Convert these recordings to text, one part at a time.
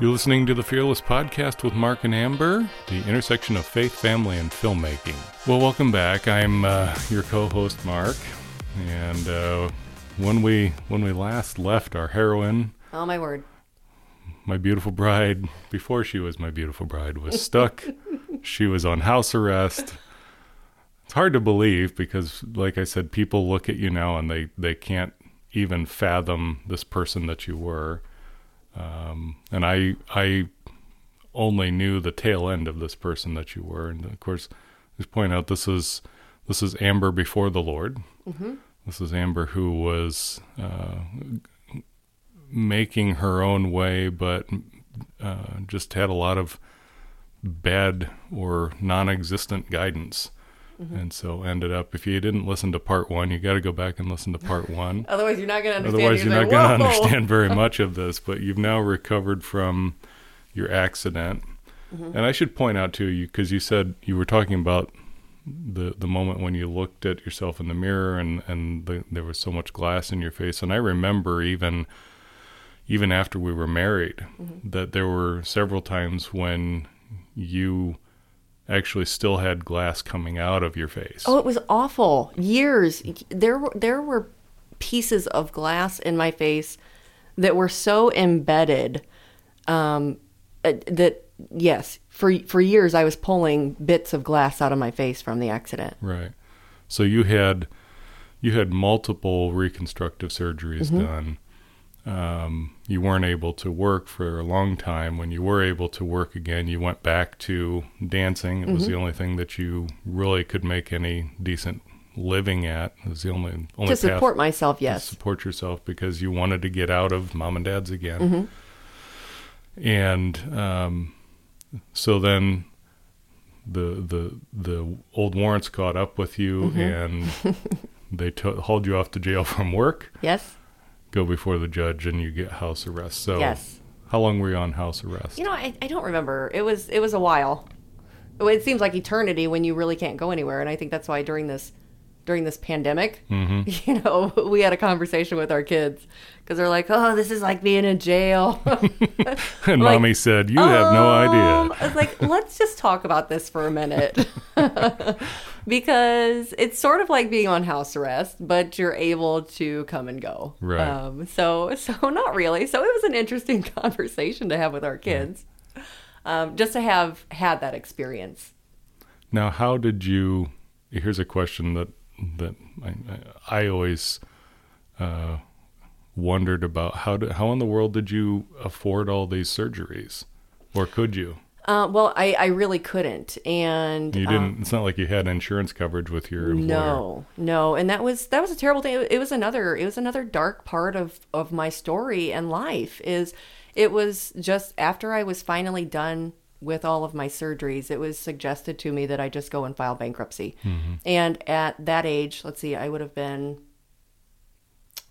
You're listening to the Fearless Podcast with Mark and Amber, the intersection of faith, family, and filmmaking. Well, welcome back. I'm uh, your co-host Mark, and uh, when we when we last left our heroine, Oh my word. my beautiful bride, before she was my beautiful bride, was stuck. she was on house arrest. It's hard to believe because, like I said, people look at you now and they they can't even fathom this person that you were. Um, and I I only knew the tail end of this person that you were, and of course, just point out this is this is Amber before the Lord. This is Amber who was uh, making her own way, but uh, just had a lot of bad or non-existent guidance. And so ended up, if you didn't listen to part one, you got to go back and listen to part one. Otherwise, you're not going to understand. Otherwise, you're not like, going to understand very much of this. But you've now recovered from your accident, Mm-hmm. and I should point out to you because you said you were talking about the the moment when you looked at yourself in the mirror and and the, there was so much glass in your face, and I remember even even after we were married Mm-hmm. that there were several times when you actually still had glass coming out of your face. Oh, it was awful. Years. There were there were pieces of glass in my face that were so embedded um, uh, that yes, for for years I was pulling bits of glass out of my face from the accident. Right. So you had you had multiple reconstructive surgeries done. Um, you weren't able to work for a long time. When you were able to work again, you went back to dancing. It was the only thing that you really could make any decent living at. It was the only only To support myself, yes. to support yourself because you wanted to get out of mom and dad's again. And um, so then the the the old warrants caught up with you and they to- hauled you off to jail from work, Yes. Go before the judge, and you get house arrest. So Yes. how long were you on house arrest? You know, I, I don't remember. It was it was a while. It seems like eternity when you really can't go anywhere, and I think that's why during this during this pandemic, mm-hmm. you know, we had a conversation with our kids because they're like, "Oh, this is like being in jail." and like, mommy said, "You have no Um, idea." I was like, let's just talk about this for a minute. because it's sort of like being on house arrest, but you're able to come and go. Right. Um, so, so not really. So it was an interesting conversation to have with our kids, um, just to have had that experience. Now, how did you? Here's a question that that I, I I always uh, wondered about. How did, how in the world did you afford all these surgeries, or could you? Uh, well, I, I really couldn't, and You um, didn't. it's not like you had insurance coverage with your employer. No, no, and that was that was a terrible thing. It, it was another it was another dark part of of my story and life. Is it was just after I was finally done with all of my surgeries, it was suggested to me that I just go and file bankruptcy. Mm-hmm. And at that age, let's see, I would have been.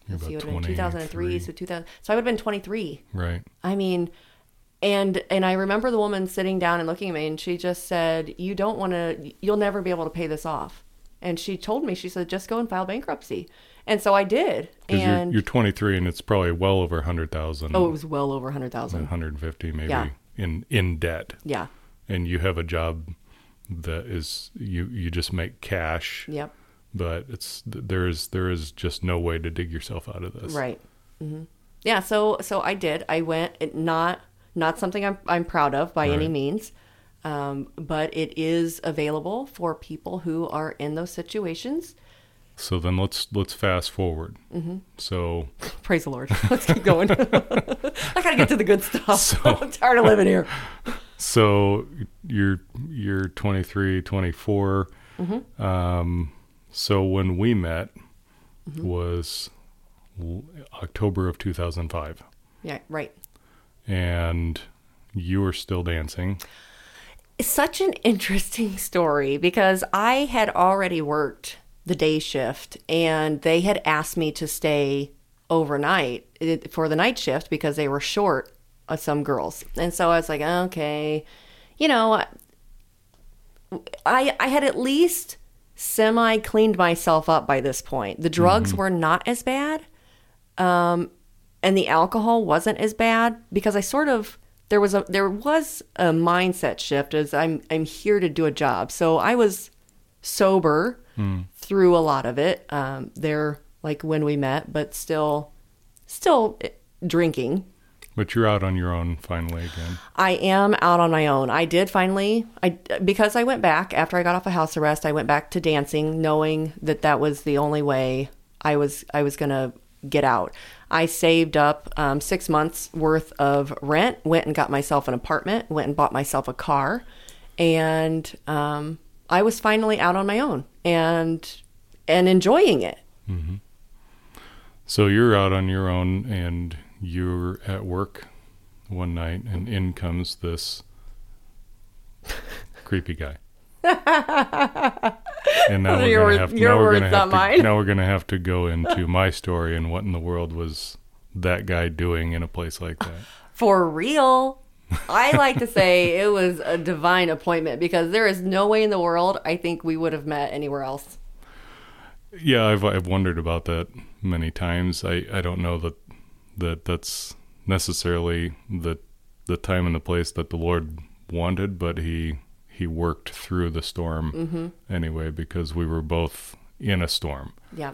Let's see, it about would have been 2003, so 2000. So I would have been 23. Right. I mean, and and I remember the woman sitting down and looking at me, and she just said, "You don't want to. You'll never be able to pay this off." And she told me, she said, "Just go and file bankruptcy." And so I did. And you're, you're 23 and it's probably well over 100,000. oh, it was well over hundred thousand. 150 maybe Yeah. in in debt, Yeah. and you have a job that is you you just make cash. Yep. But it's there is there is just no way to dig yourself out of this. Right. hmm Yeah. So so I did. I went. It, not not something I'm I'm proud of by any means. Um, but it is available for people who are in those situations. So then let's let's fast forward. Mm-hmm. So Praise the Lord. Let's keep going. I gotta get to the good stuff. So- I'm tired of living here. so you're you're 23, 24. Mm-hmm. Um, so when we met was October of 2005, Yeah, right. and you were still dancing. Such an interesting story because I had already worked the day shift and they had asked me to stay overnight eh, for the night shift because they were short of some girls. And so I was like, okay, you know, I I had at least semi cleaned myself up by this point. The drugs were not as bad. Um and the alcohol wasn't as bad because I sort of there was a there was a mindset shift as I'm I'm here to do a job. So I was sober through a lot of it. Um, there, like when we met, but still, still eh, drinking. But you're out on your own finally again. I am out on my own. I did finally, I because I went back after I got off of house arrest. I went back to dancing, knowing that that was the only way I was I was gonna get out. I saved up um, six months worth of rent, went and got myself an apartment, went and bought myself a car, and um, I was finally out on my own and and enjoying it. So you're out on your own and you're at work one night and in comes this creepy guy. and now we're words- have, now we're gonna not have to, now we're gonna have to go into my story and what in the world was that guy doing in a place like that. For real. I like to say it was a divine appointment because there is no way in the world I think we would have met anywhere else. Yeah, I've I've wondered about that many times. I, I don't know that that that's necessarily the the time and the place that the Lord wanted, but he he worked through the storm anyway because we were both in a storm. Yeah.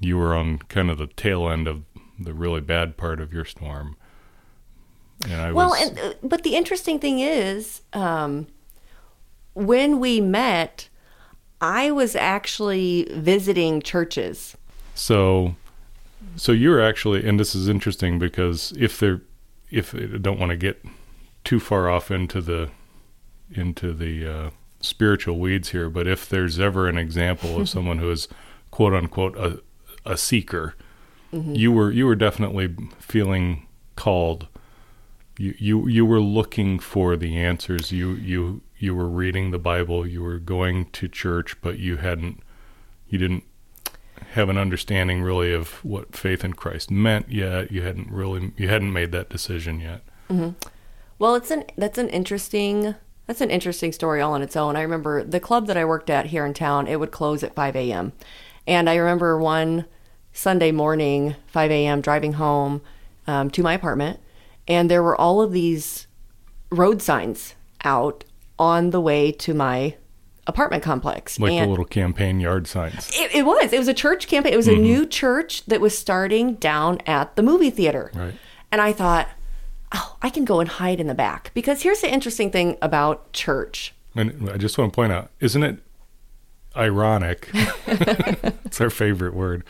You were on kind of the tail end of the really bad part of your storm. And I Well, was and uh, but the interesting thing is, um, when we met, I was actually visiting churches. So, so you're actually, and this is interesting because if they're, if I don't want to get too far off into the, into the uh, spiritual weeds here, but if there's ever an example of someone who is quote unquote a, a seeker, you were you were definitely feeling called. You, you you were looking for the answers. You you you were reading the Bible. You were going to church, but you hadn't you didn't have an understanding really of what faith in Christ meant yet. You hadn't really you hadn't made that decision yet. Well, it's an that's an interesting that's an interesting story all on its own. I remember the club that I worked at here in town. It would close at five a.m. And I remember one Sunday morning, five a.m. driving home um, to my apartment, and there were all of these road signs out on the way to my apartment complex. Like and the little campaign yard signs. it, it was. It was a church campaign. It was a mm-hmm. new church that was starting down at the movie theater. Right. And I thought, oh, I can go and hide in the back. Because here's the interesting thing about church. And I just want to point out, isn't it ironic? it's our favorite word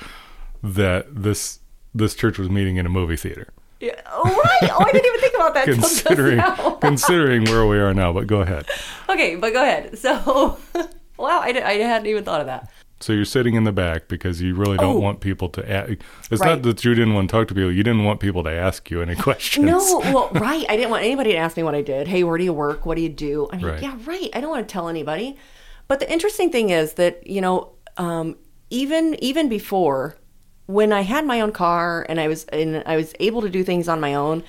that this this church was meeting in a movie theater. Yeah, oh, right. Oh, I didn't even think about that. Considering considering where we are now, but go ahead. okay, but go ahead. So, wow, I, I hadn't even thought of that. So you're sitting in the back because you really don't Oh. want people to ask. It's Right. not that you didn't want to talk to people. You didn't want people to ask you any questions. No, well, right. I didn't want anybody to ask me what I did. Hey, where do you work? What do you do? I mean, Right. yeah, right. I don't want to tell anybody. But the interesting thing is that you know, um, even even before when I had my own car and I was and I was able to do things on my own,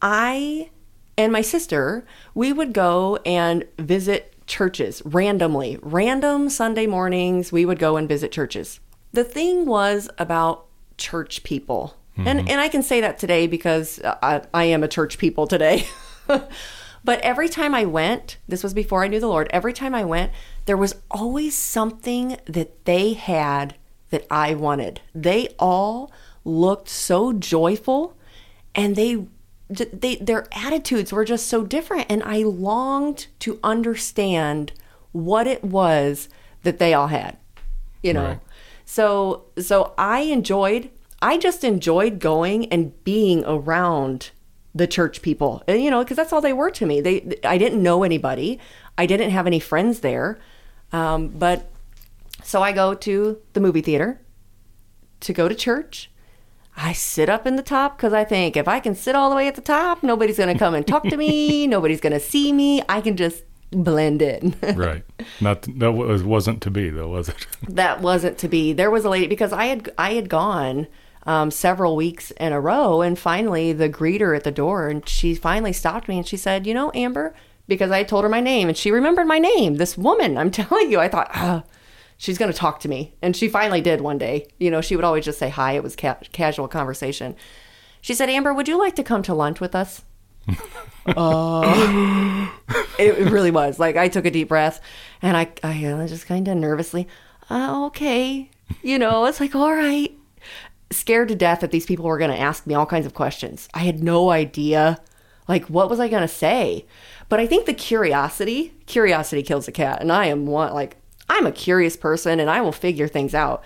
I and my sister we would go and visit churches randomly. Random Sunday mornings, we would go and visit churches. The thing was about church people. And mm-hmm. and I can say that today because I, I am a church people today. but every time I went, this was before I knew the Lord, every time I went, there was always something that they had that I wanted. They all looked so joyful and they they their attitudes were just so different and I longed to understand what it was that they all had. You know. Right. So so I enjoyed I just enjoyed going and being around the church people. And, you know, because that's all they were to me. They I didn't know anybody. I didn't have any friends there. Um, but so I go to the movie theater to go to church. I sit up in the top because I think if I can sit all the way at the top, nobody's going to come and talk to me. nobody's going to see me. I can just blend in. right. Not that was wasn't to be though, was it? that wasn't to be. There was a lady because I had I had gone um, several weeks in a row, and finally the greeter at the door, and she finally stopped me and she said, "You know, Amber," because I told her my name, and she remembered my name. This woman, I'm telling you, I thought, she's going to talk to me, and she finally did one day. You know, she would always just say hi. It was ca- casual conversation. She said, "Amber, would you like to come to lunch with us?" uh, it, really was. Like I took a deep breath and I, I just kind of nervously, uh, okay, you know, it's like all right. Scared to death that these people were going to ask me all kinds of questions. I had no idea, like what was I going to say. But I think the curiosity, curiosity kills a cat, and I am one like I'm a curious person, and I will figure things out.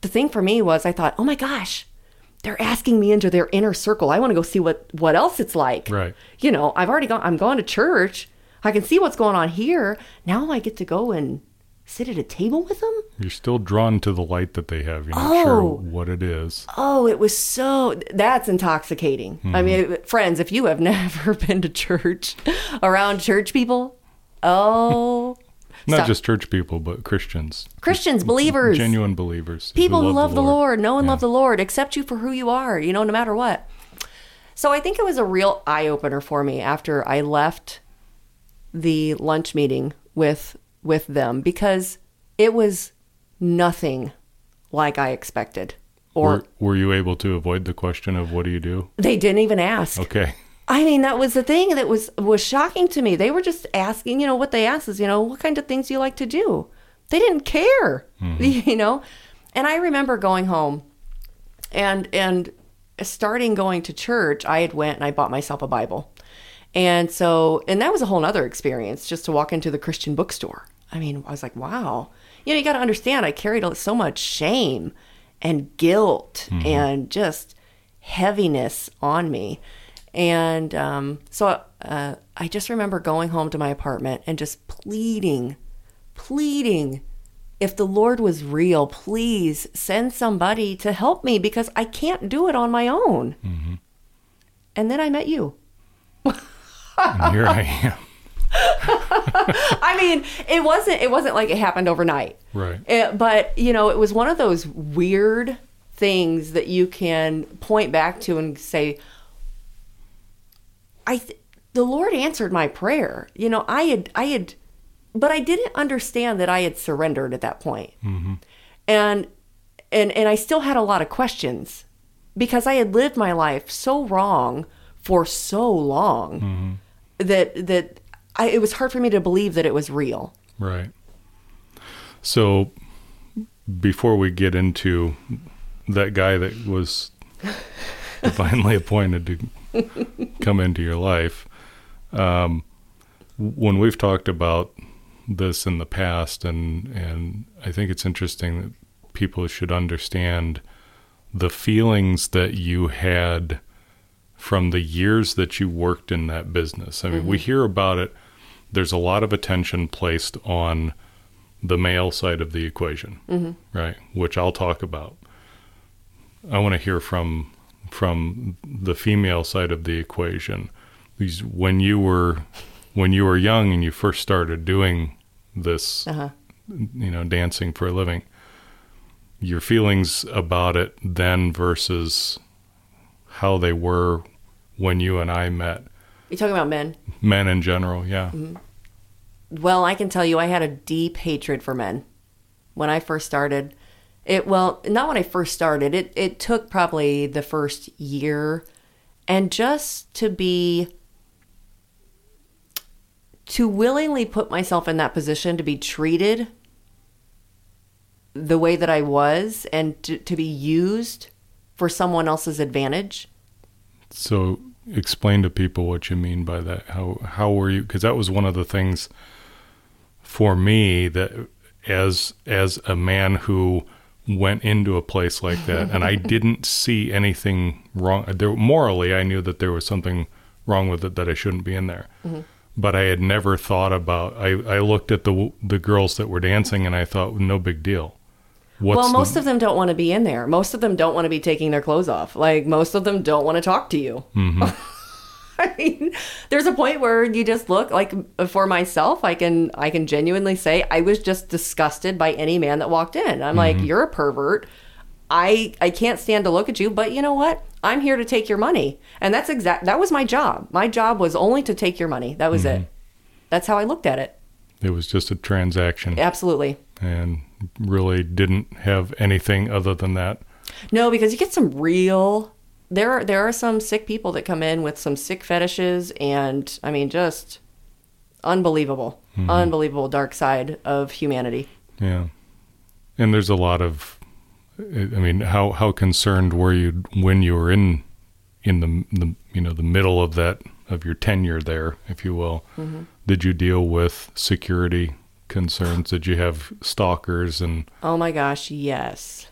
The thing for me was I thought, oh my gosh, they're asking me into their inner circle. I want to go see what what else it's like. Right. You know, I've already gone. I'm going to church. I can see what's going on here. Now I get to go and sit at a table with them. You're still drawn to the light that they have. You're not sure Oh. what it is. Oh, it was so that's intoxicating. I mm-hmm. mean, friends, if you have never been to church around church people, oh, Not just church people, but Christians, Christians, believers, genuine believers. people who love, the Lord, know and Yeah. love the Lord, accept you for who you are, you know, no matter what. So I think it was a real eye opener for me after I left the lunch meeting with with them because it was nothing like I expected. Or Were, were you able to avoid the question of what do you do? they didn't even ask. Okay. I mean, that was the thing that was was shocking to me. They were just asking, you know, what they asked is, you know, what kind of things do you like to do? They didn't care, mm-hmm. you know. And I remember going home, and and starting going to church. I had went and I bought myself a Bible, and so and that was a whole other experience just to walk into the Christian bookstore. I mean, I was like, wow, you know, you got to understand. I carried so much shame and guilt mm-hmm. and just heaviness on me. And um, so uh, I just remember going home to my apartment and just pleading, pleading, if the Lord was real, please send somebody to help me because I can't do it on my own. And then I met you. And here I am. I mean, it wasn't it wasn't like it happened overnight. Right. It- but you know, it was one of those weird things that you can point back to and say, "I, th- the Lord answered my prayer." You know, I had, I had, but I didn't understand that I had surrendered at that point, mm-hmm. and and and I still had a lot of questions because I had lived my life so wrong for so long mm-hmm. that that I, it was hard for me to believe that it was real. Right. So before we get into that guy that was divinely appointed to come into your life, um, when we've talked about this in the past, and and I think it's interesting that people should understand the feelings that you had from the years that you worked in that business. I mean, we hear about it. There's a lot of attention placed on the male side of the equation, right? Which I'll talk about. I want to hear from from the female side of the equation. These when you were when you were young and you first started doing this, Uh-huh. you know, dancing for a living. Your feelings about it then versus how they were when you and I met. You talking about men? Men in general, yeah. Well, I can tell you I had a deep hatred for men when I first started. It well, not when I first started. It it took probably the first year and just to be to willingly put myself in that position to be treated the way that I was and to, to be used for someone else's advantage. So explain to people what you mean by that. How how were you? Because that was one of the things for me that as as a man who went into a place like that, and I didn't see anything wrong. There morally, I knew that there was something wrong with it that I shouldn't be in there. Mm-hmm. But I had never thought about. I I looked at the the girls that were dancing, and I thought, no big deal. What's well, the- most of them don't want to be in there. Most of them don't want to be taking their clothes off. Like most of them don't want to talk to you. Mm-hmm. I mean, there's a point where you just look like for myself, I can I can genuinely say I was just disgusted by any man that walked in. I'm like, mm-hmm. you're a pervert. I I can't stand to look at you, but you know what? I'm here to take your money. And that's exact that was my job. My job was only to take your money. That was it. Mm-hmm. That's how I looked at it. it was just a transaction, Absolutely. and really didn't have anything other than that. No, because you get some real there are there are some sick people that come in with some sick fetishes, and I mean, just unbelievable, mm-hmm. unbelievable dark side of humanity. Yeah. And there's a lot of I mean, how how concerned were you when you were in in the the you know, the middle of that of your tenure there, if you will? Mm-hmm. Did you deal with security concerns? Did you have stalkers and Oh my gosh, yes.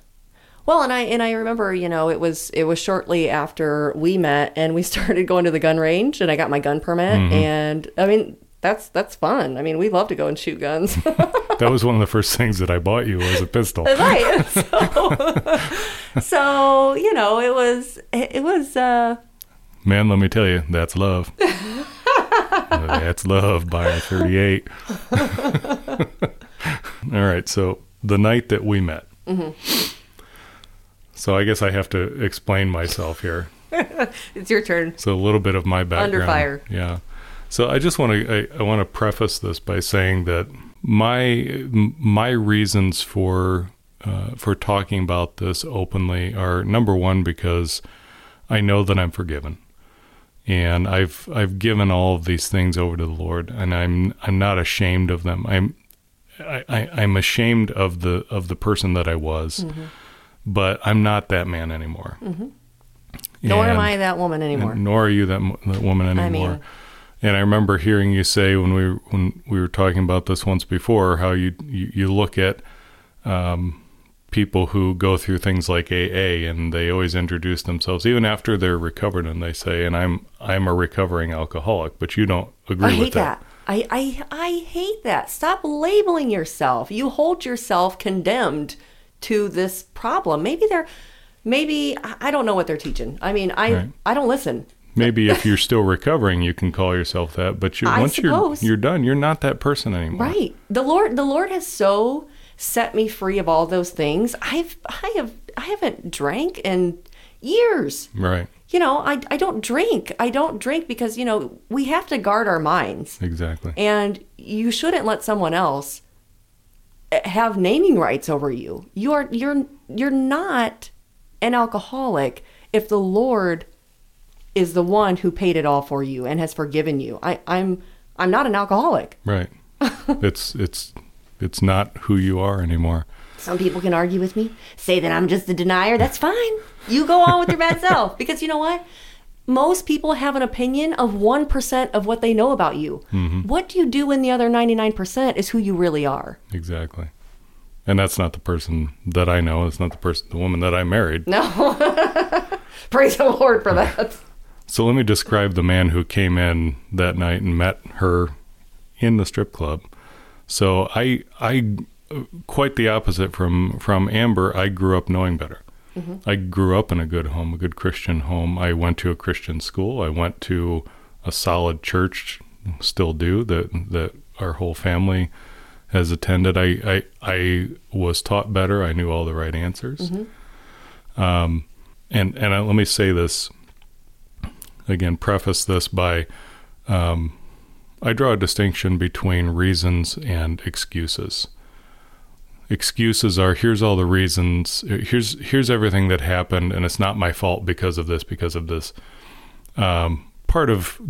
Well, and I and I remember, you know, it was it was shortly after we met and we started going to the gun range and I got my gun permit and I mean, that's that's fun. I mean, we love to go and shoot guns. that was one of the first things that I bought you was a pistol. right. So, so, you know, it was it was uh Man, let me tell you, that's love. that's love by a 38. All right, so the night that we met. So I guess I have to explain myself here. it's your turn. So a little bit of my background. Under fire. Yeah. So I just want to I, I want to preface this by saying that my my reasons for uh, for talking about this openly are number one because I know that I'm forgiven, and I've I've given all of these things over to the Lord, and I'm I'm not ashamed of them. I'm I, I, I'm ashamed of the of the person that I was, but I'm not that man anymore. Nor am I that woman anymore. and nor are you that, that woman anymore. mean- and I remember hearing you say when we when we were talking about this once before how you you, you look at um, people who go through things like AA and they always introduce themselves even after they're recovered and they say and I'm I'm a recovering alcoholic, but you don't agree I with hate that. I, I I hate that. Stop labeling yourself. You hold yourself condemned to this problem. Maybe they're maybe I don't know what they're teaching. I mean, I Right. I don't listen. Maybe if you're still recovering, you can call yourself that, but you, once suppose. you're you're done, you're not that person anymore. Right. The Lord the Lord has so set me free of all those things. I've I have I haven't drank in years. Right. You know, I I don't drink. I don't drink because, you know, we have to guard our minds. Exactly. And you shouldn't let someone else have naming rights over you. You are you're you're not an alcoholic if the Lord is the one who paid it all for you and has forgiven you. I, I'm I'm not an alcoholic. Right. it's it's it's not who you are anymore. Some people can argue with me, say that I'm just a denier. That's fine. You go on with your bad self because you know what? Most people have an opinion of 1% of what they know about you. Mm-hmm. What do you do when the other 99% is who you really are? Exactly. And that's not the person that I know. It's not the person, the woman that I married. No. Praise the Lord for that. So let me describe the man who came in that night and met her in the strip club. So I, I, quite the opposite from from Amber. I grew up knowing better. I grew up in a good home, a good Christian home. I went to a Christian school. I went to a solid church, still do that that our whole family has attended. I I, I was taught better. I knew all the right answers. Um, and and uh, let me say this again. Preface this by um, I draw a distinction between reasons and excuses excuses are here's all the reasons. Here's here's everything that happened and it's not my fault because of this because of this. Um, part of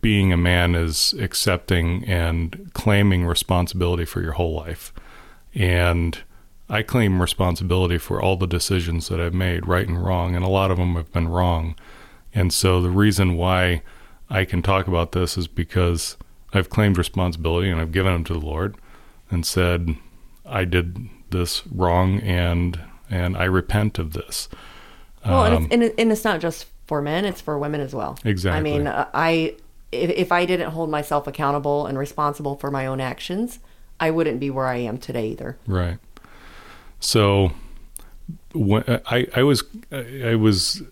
being a man is accepting and claiming responsibility for your whole life. And i claim responsibility for all the decisions that i've made right and wrong and a lot of them have been wrong. And so the reason why i can talk about this is because i've claimed responsibility and i've given them to the lord and said I did this wrong and and I repent of this. Well, and, Um, it's, and, and it's not just for men; it's for women as well. Exactly. I mean, I if, if I didn't hold myself accountable and responsible for my own actions, I wouldn't be where I am today either. Right. So when I I was I was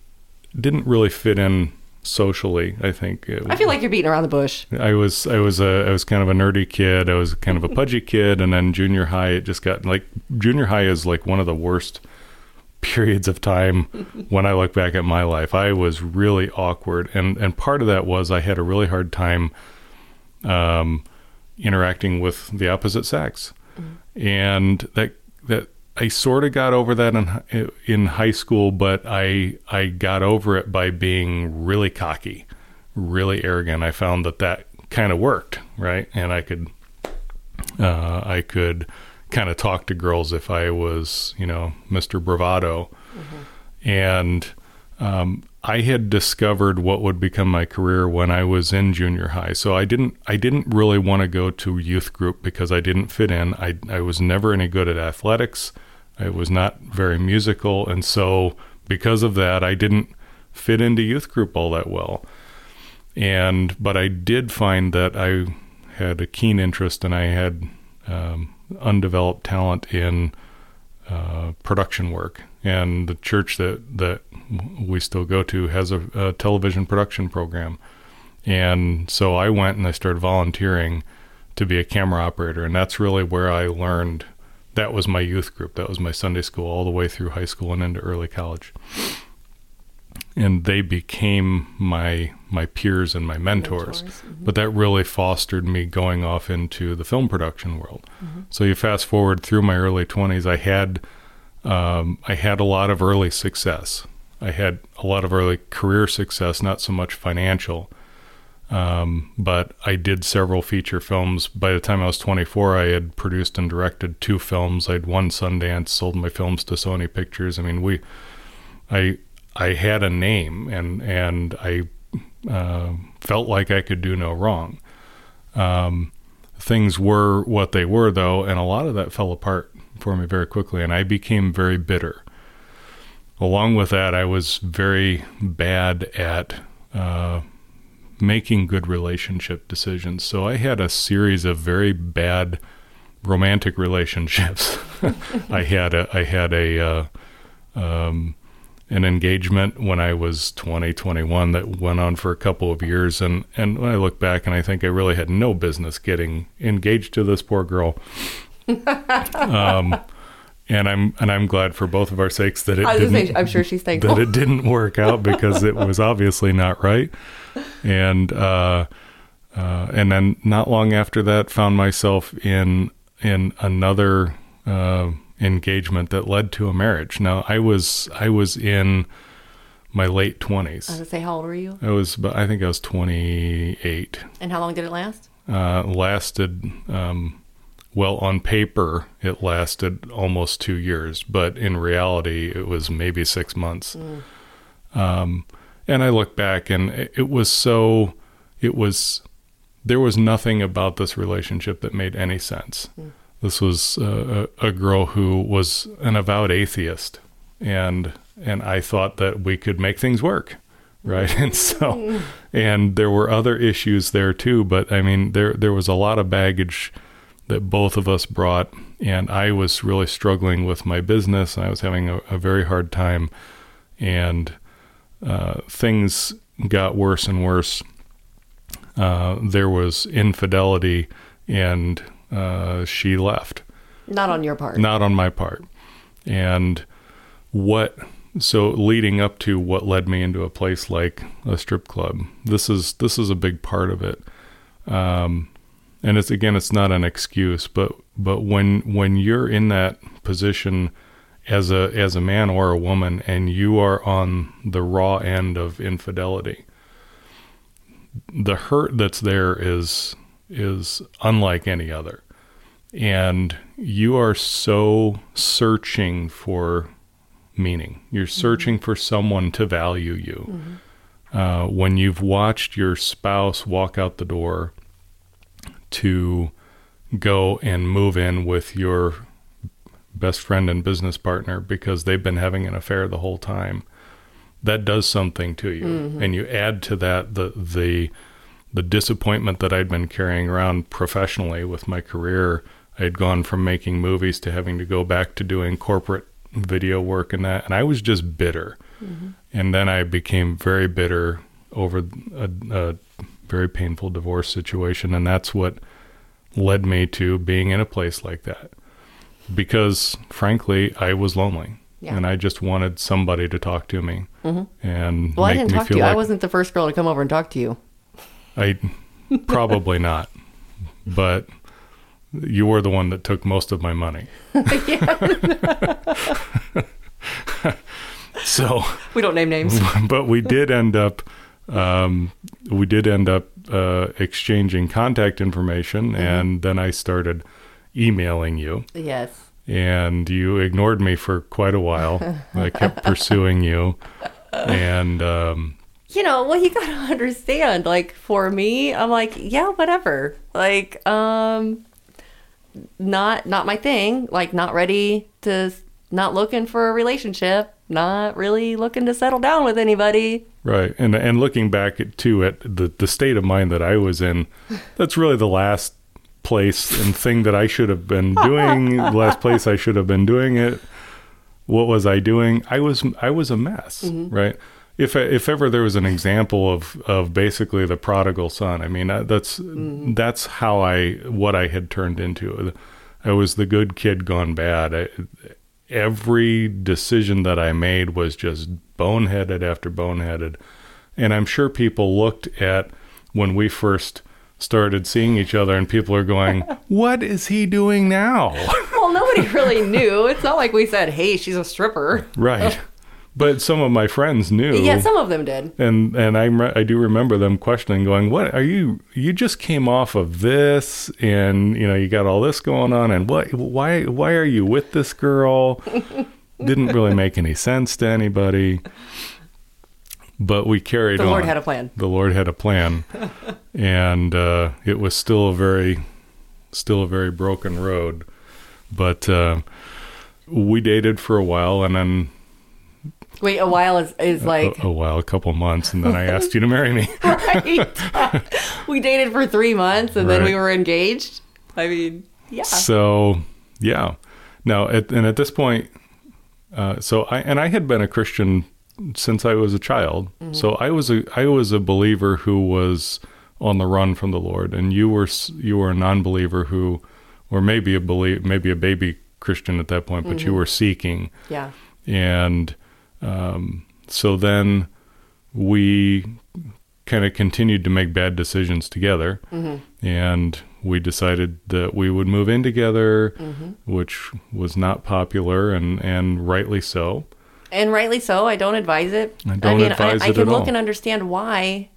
didn't really fit in socially. I think I feel like you're beating around the bush. I was I was a I was kind of a nerdy kid. I was kind of a pudgy kid, and then junior high it just got like junior high is like one of the worst periods of time when I look back at my life. I was really awkward, and and part of that was I had a really hard time um, interacting with the opposite sex, and that that I sort of got over that in in high school, but I I got over it by being really cocky, really arrogant. I found that that kind of worked, right? And I could uh, I could kind of talk to girls if I was, you know, Mr. Bravado. Mm-hmm. And um, I had discovered what would become my career when I was in junior high. So I didn't I didn't really want to go to youth group because I didn't fit in. I I was never any good at athletics. I was not very musical, and so because of that, I didn't fit into youth group all that well. And but I did find that I had a keen interest and I had um, undeveloped talent in uh, production work. And the church that that we still go to has a, a television production program. And so I went and I started volunteering to be a camera operator, and that's really where I learned. That was my youth group. That was my Sunday school all the way through high school and into early college and they became my my peers and my mentors. mentors mm-hmm. But that really fostered me going off into the film production world. Mm-hmm. So you fast forward through my early twenties, I had um, I had a lot of early success. I had a lot of early career success, not so much financial. Um, but I did several feature films. By the time I was 24, I had produced and directed two films. I'd won Sundance, sold my films to Sony Pictures. I mean, we, I I had a name and and I uh, felt like I could do no wrong. Um, things were what they were though, and a lot of that fell apart for me very quickly, and I became very bitter. Along with that, I was very bad at uh, making good relationship decisions. So I had a series of very bad romantic relationships. I had a I had a uh, um, an engagement when I was 20, 21 that went on for a couple of years. And, and when I look back and I think I really had no business getting engaged to this poor girl. um, and I'm and I'm glad for both of our sakes that it didn't. I'm sure she's thankful that it didn't work out because it was obviously not right. And uh, uh, and then not long after that, found myself in in another uh, engagement that led to a marriage. Now, I was I was in my late twenties. I was say, how old were you? I was, I think I was twenty eight. And how long did it last? Uh, lasted, um, well, on paper, it lasted almost two years, but in reality, it was maybe six months. Mm. Um, and I look back, and it, was so, it was, there was nothing about this relationship that made any sense. Mm. This was uh, a, a girl who was an avowed atheist, and and I thought that we could make things work, right? And so, and there were other issues there too. But I mean, there there was a lot of baggage that both of us brought, and I was really struggling with my business. I was having a, a very hard time, and uh, things got worse and worse. Uh, there was infidelity and uh, she left. Not on your part. Not on my part. And what so leading up to what led me into a place like a strip club. This is this is a big part of it. Um, and it's again it's not an excuse, but but when when you're in that position as a as a man or a woman and you are on the raw end of infidelity, the hurt that's there is is unlike any other. And you are so searching for meaning. You're mm-hmm. searching for someone to value you. Mm-hmm. Uh, when you've watched your spouse walk out the door to go and move in with your best friend and business partner because they've been having an affair the whole time, that does something to you. Mm-hmm. And you add to that the the the disappointment that I'd been carrying around professionally with my career. I'd gone from making movies to having to go back to doing corporate video work and that, and I was just bitter. Mm-hmm. And then I became very bitter over a, a very painful divorce situation, and that's what led me to being in a place like that. Because frankly, I was lonely. Yeah. And I just wanted somebody to talk to me. Mm-hmm. And well, I didn't talk to you. Like, I wasn't the first girl to come over and talk to you. I probably not, but you were the one that took most of my money. so, We don't name names. but we did end up, um, we did end up uh, exchanging contact information, and then I started emailing you, yes. and you ignored me for quite a while. I kept pursuing you, and um, You know, well, you gotta understand. Like for me, I'm like, yeah, whatever. Like, um, not not my thing. Like, not ready to, not looking for a relationship. Not really looking to settle down with anybody. Right, and and looking back at too at the the state of mind that I was in, that's really the last place and thing that I should have been doing. the last place I should have been doing it. What was I doing? I was I was a mess, mm-hmm. right? If if ever there was an example of of basically the prodigal son, I mean that's mm-hmm. that's how I what I had turned into. I was the good kid gone bad. I, every decision that I made was just boneheaded after boneheaded. And I'm sure people looked at when we first started seeing each other and people are going, What is he doing now? Well, nobody really knew. It's not like we said, "Hey, she's a stripper." right. But some of my friends knew. Yeah, some of them did. and and I re- I do remember them questioning, going, "What are you? You just came off of this, and you know you got all this going on, and what? Why? Why are you with this girl?" Didn't really make any sense to anybody. But we carried The on. Lord had a plan. The Lord had a plan, and uh, it was still a very, still a very broken road. But uh, we dated for a while, and then Wait, a while is is like a, a while, a couple months, and then I asked you to marry me. right. we dated for three months and then we were engaged. I mean, yeah. So yeah. Now at, and at this point, uh, so I and I had been a Christian since I was a child. So I was a I was a believer who was on the run from the Lord, and you were you were a non-believer who, or maybe a believe maybe a baby Christian at that point, but you were seeking, Yeah. and um, so then we kind of continued to make bad decisions together mm-hmm. and we decided that we would move in together mm-hmm. which was not popular and and rightly so And rightly so. I don't advise it. I don't mean, advise I, I can look all. and understand why.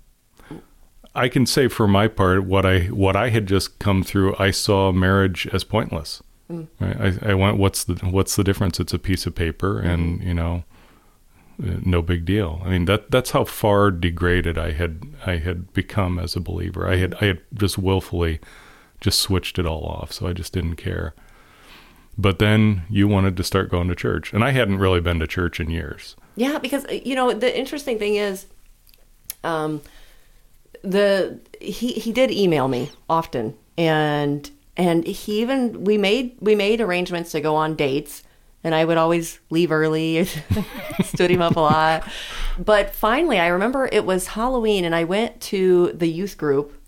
i can say for my part what i what i had just come through i saw marriage as pointless mm. right? I, I went what's the what's the difference it's a piece of paper mm-hmm. and you know no big deal. I mean that that's how far degraded I had I had become as a believer. I had I had just willfully just switched it all off, so I just didn't care. But then you wanted to start going to church, and I hadn't really been to church in years. Yeah, because you know the interesting thing is, um, the he he did email me often, and and he even we made we made arrangements to go on dates, and I would always leave early, stood him up a lot. But finally, I remember it was Halloween, and I went to the youth group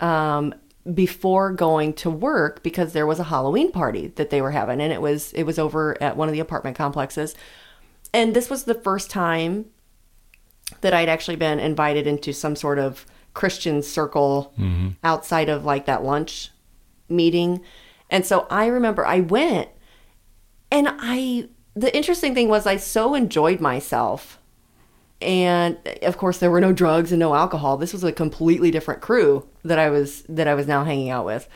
um, before going to work because there was a Halloween party that they were having, and it was it was over at one of the apartment complexes. And this was the first time that I'd actually been invited into some sort of Christian circle outside of like that lunch meeting. And so I remember I went and I the interesting thing was I so enjoyed myself. And of course there were no drugs and no alcohol. This was a completely different crew that I was that I was now hanging out with.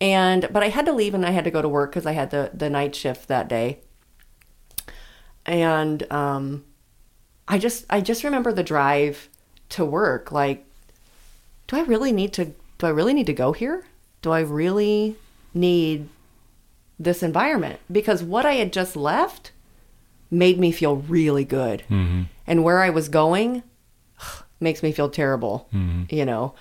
And but I had to leave and I had to go to work cuz I had the the night shift that day. And um I just I just remember the drive to work like do I really need to do I really need to go here? Do I really need this environment? Because what I had just left made me feel really good. And where I was going makes me feel terrible, you know.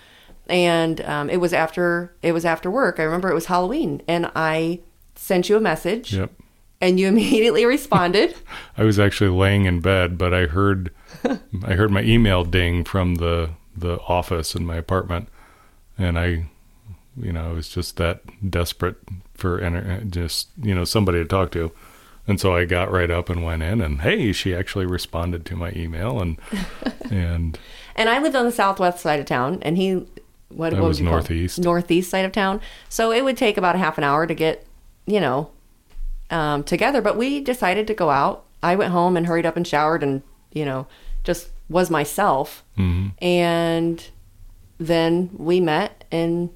And um, it was after it was after work. I remember it was Halloween, and I sent you a message, Yep. and you immediately responded. I was actually laying in bed, but I heard I heard my email ding from the the office in my apartment, and I, you know, I was just that desperate for enter- just you know somebody to talk to, and so I got right up and went in, and hey, she actually responded to my email, and and And I lived on the southwest side of town, and he what, what was you call it? northeast. northeast side of town. So it would take about a half an hour to get, you know, um, together. But we decided to go out. I went home and hurried up and showered and, you know, just was myself. hmm And then we met and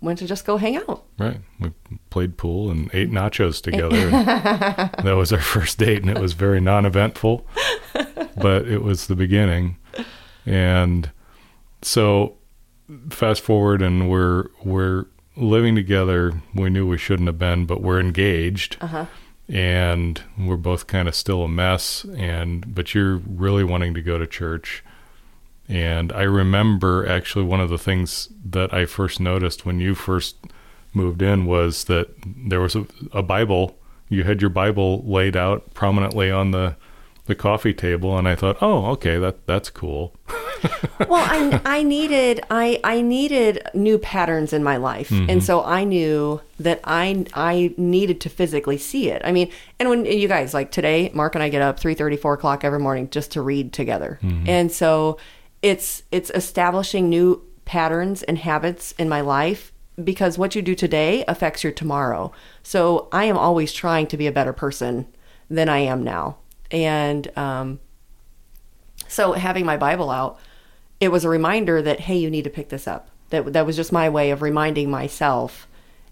went to just go hang out. Right. We played pool and ate nachos together. that was our first date, and it was very non eventful, but it was the beginning. And so, fast forward, and we're, we're living together. We knew we shouldn't have been, but we're engaged. Uh-huh. And we're both kind of still a mess. And, but you're really wanting to go to church. And I remember actually one of the things that I first noticed when you first moved in was that there was a, a Bible. You had your Bible laid out prominently on the the coffee table, and I thought, oh, okay, that that's cool. well I, I needed I, I needed new patterns in my life. And mm-hmm. so i knew that I, I needed to physically see it. I mean and when you guys like today mark and i get up 3 4 o'clock every morning just to read together. Mm-hmm. And so it's it's establishing new patterns and habits in my life because what you do today affects your tomorrow so i am always trying to be a better person than i am now and um, so having my Bible out, it was a reminder that hey, you need to pick this up. That that was just my way of reminding myself,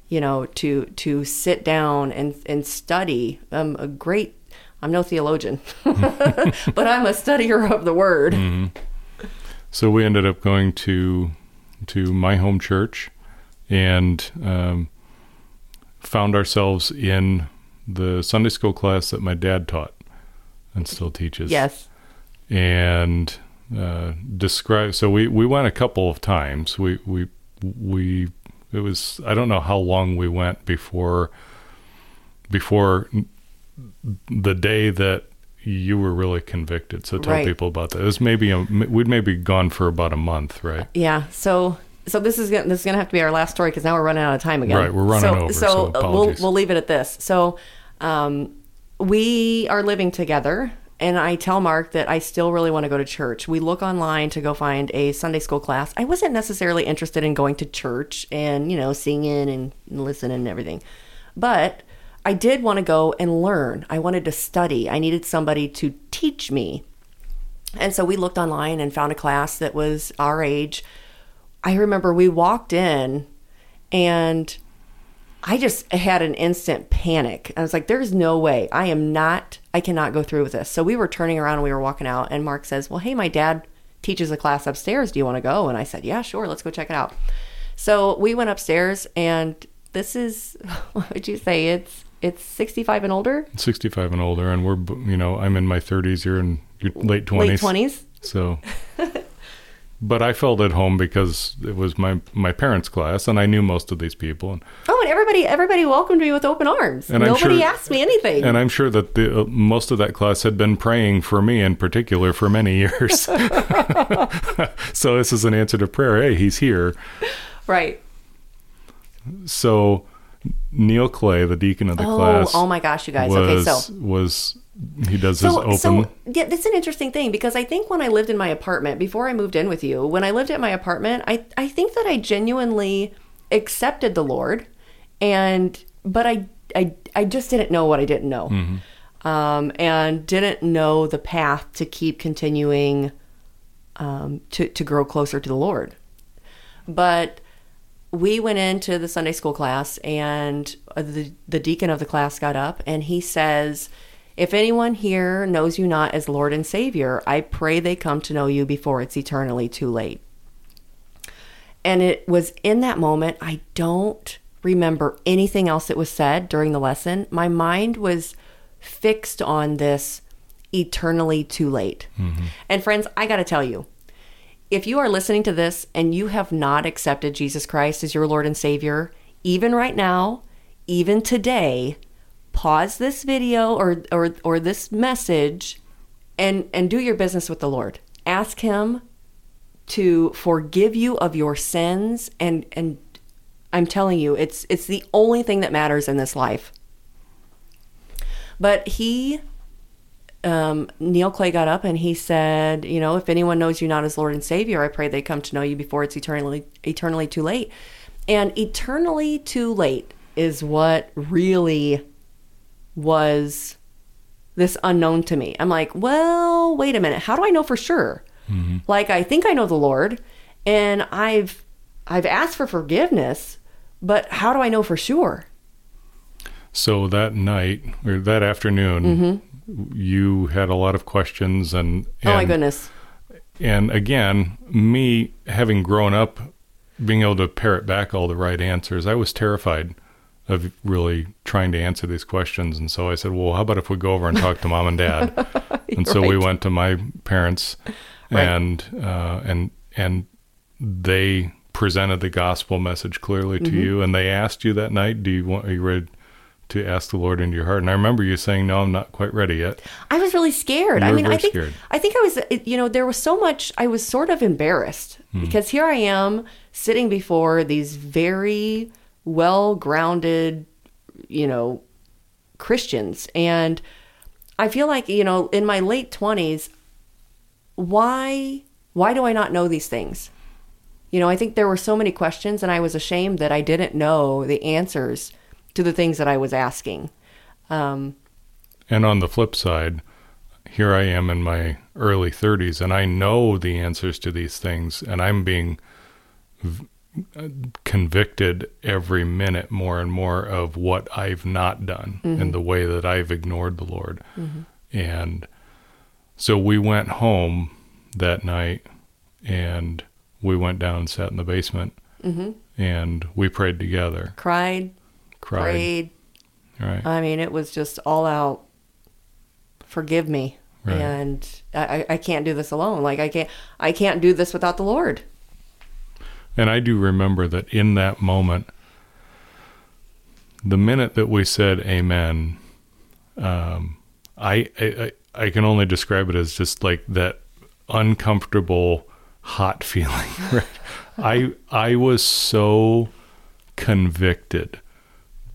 you know, to to sit down and and study. I'm a great. I'm no theologian, but I'm a studier of the Word. So we ended up going to to my home church, and um, found ourselves in the Sunday school class that my dad taught and still teaches. Yes. and uh, describe. So we we went a couple of times. We we we it was I don't know how long we went before before the day that you were really convicted. So tell Right. people about that. It was maybe a, we'd maybe gone for about a month, right? Yeah. So so this is gonna, this is gonna have to be our last story because now we're running out of time again. Right, we're running so, over, So, so uh, we'll we'll leave it at this. So um, we are living together. And I tell Mark that I still really want to go to church. We look online to go find a Sunday school class. I wasn't necessarily interested in going to church and, you know, singing and listening and everything. But I did want to go and learn. I wanted to study. I needed somebody to teach me. And so we looked online and found a class that was our age. I remember we walked in and I just had an instant panic. I was like, there's no way. I am not, I cannot go through with this. So we were turning around and we were walking out, and Mark says, Well, hey, my dad teaches a class upstairs. Do you want to go? And I said, Yeah, sure. Let's go check it out. So we went upstairs, and this is, what would you say? It's, it's 65 and older, 65 and older, and we're you know I'm in my 30s. You're in your late 20s. late 20s. So, but I felt at home because it was my my parents' class, and I knew most of these people, and, Oh, and everybody, everybody welcomed me with open arms. And Nobody sure- asked me anything. and I'm sure that the uh, most of that class had been praying for me in particular for many years. so this is an answer to prayer. Hey, he's here. right. So Neil Clay, the deacon of the Oh, class, oh my gosh, you guys. was okay, so was he does his so, open. so yeah, that's an interesting thing because I think when I lived in my apartment before I moved in with you, when I lived at my apartment, I I think that I genuinely accepted the Lord, and but I I I just didn't know what I didn't know, um, and didn't know the path to keep continuing um, to to grow closer to the Lord, but we went into the Sunday school class, and uh, the the deacon of the class got up and he says, "If anyone here knows you not as Lord and Savior, I pray they come to know you before it's eternally too late." And it was in that moment I don't remember anything else that was said during the lesson. My mind was fixed on this eternally too late. And friends, I got to tell you, if you are listening to this and you have not accepted Jesus Christ as your Lord and Savior, even right now, even today, pause this video or or or this message and and do your business with the Lord. Ask him to forgive you of your sins and and I'm telling you, it's it's the only thing that matters in this life. But he um, Neil Clay got up and he said, you know, if anyone knows you not as Lord and Savior, I pray they come to know you before it's eternally eternally too late. And eternally too late is what really was this unknown to me. I'm like, well, wait a minute. How do I know for sure? Like I think I know the Lord and I've I've asked for forgiveness, but how do I know for sure? So that night or that afternoon, you had a lot of questions, and, and Mm-hmm. oh my goodness. And again, me having grown up, being able to parrot back all the right answers, I was terrified of really trying to answer these questions. And so I said, "Well, how about if we go over and talk to mom and dad?" and so we went to my parents, Right. and uh, and and they presented the gospel message clearly Mm-hmm. to you, and they asked you that night, "Do you want? Are you ready?" To ask the Lord into your heart, and I remember you saying, "No, I'm not quite ready yet." I was really scared. I mean, I think scared. I think I was you know, there was so much I was sort of embarrassed Hmm. because here I am sitting before these very well-grounded, you know, Christians and I feel like, you know, in my late 20s why why do I not know these things? You know, I think there were so many questions and I was ashamed that I didn't know the answers to the things that I was asking. Um And on the flip side, here I am in my early 30s and I know the answers to these things and I'm being v- convicted every minute more and more of what I've not done and mm-hmm. the way that I've ignored the Lord. Mm-hmm. And so we went home that night and we went down and sat in the basement mm-hmm. and we prayed together, cried, cried. prayed, Right. I mean, it was just all out. Forgive me, Right. and I, I- can't do this alone. Like I can't, I can't do this without the Lord. And I do remember that in that moment, the minute that we said amen, um, I, I I- I can only describe it as just like that uncomfortable, hot feeling. Right? I I was so convicted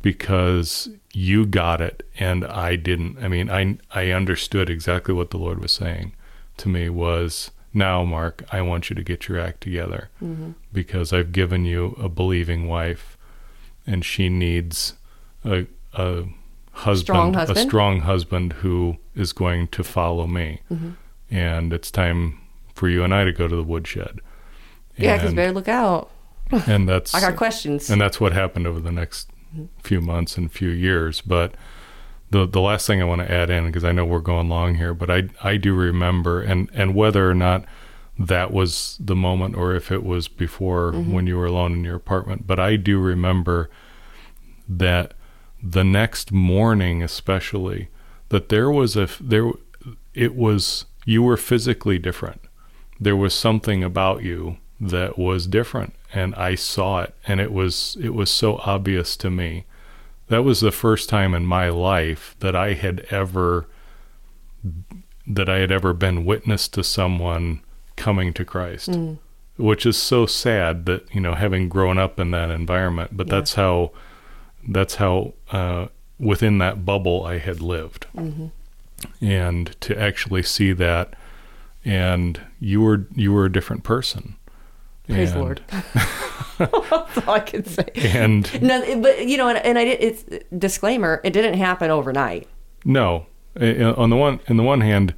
because you got it and I didn't. I mean, I I understood exactly what the Lord was saying to me was now, Mark, I want you to get your act together mm-hmm. because I've given you a believing wife and she needs a a husband, Strong a strong husband who is going to follow me. Mm-hmm. And it's time for you and I to go to the woodshed. Yeah, because better look out. and that's I got questions. and that's what happened over the next few months and few years but the the last thing I want to add in because I know we're going long here but I I do remember and and whether or not that was the moment or if it was before mm-hmm. when you were alone in your apartment but I do remember that the next morning especially that there was a there it was you were physically different. There was something about you that was different and I saw it and it was it was so obvious to me. That was the first time in my life that I had ever that I had ever been witness to someone coming to Christ which is so sad that you know having grown up in that environment but Yeah. that's how that's how uh, within that bubble I had lived. And to actually see that and you were you were a different person Praise And- Lord. That's all I can say. and No, but you know, and, and I did. It's disclaimer. It didn't happen overnight. no on the one in the one hand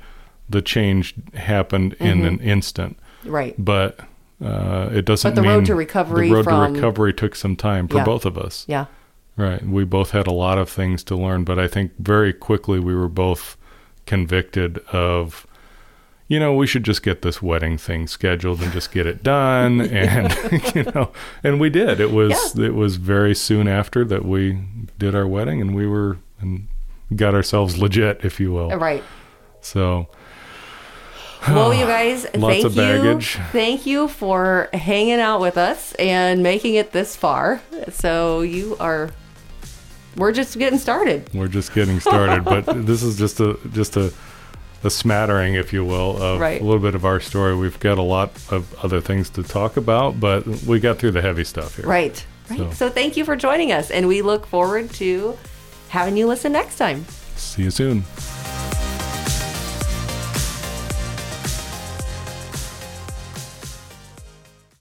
the change happened in Mm-hmm. an instant Right. but uh, it doesn't But the road to recovery the road from- to recovery took some time for Yeah. both of us Yeah. Right. We both had a lot of things to learn, but I think very quickly we were both convicted of, you know, we should just get this wedding thing scheduled and just get it done. And, you know, and we did. It was, it was very soon after that we did our wedding and we were, and got ourselves legit, if you will. Right. So, Well, you guys, Lots thank of baggage. you. Thank you for hanging out with us and making it this far. So you are. We're just getting started. we're just getting started, but this is just a, just a, a smattering, if you will, of Right. a little bit of our story. We've got a lot of other things to talk about, but we got through the heavy stuff here. Right. Right. So- So thank you for joining us, and we look forward to having you listen next time. See you soon.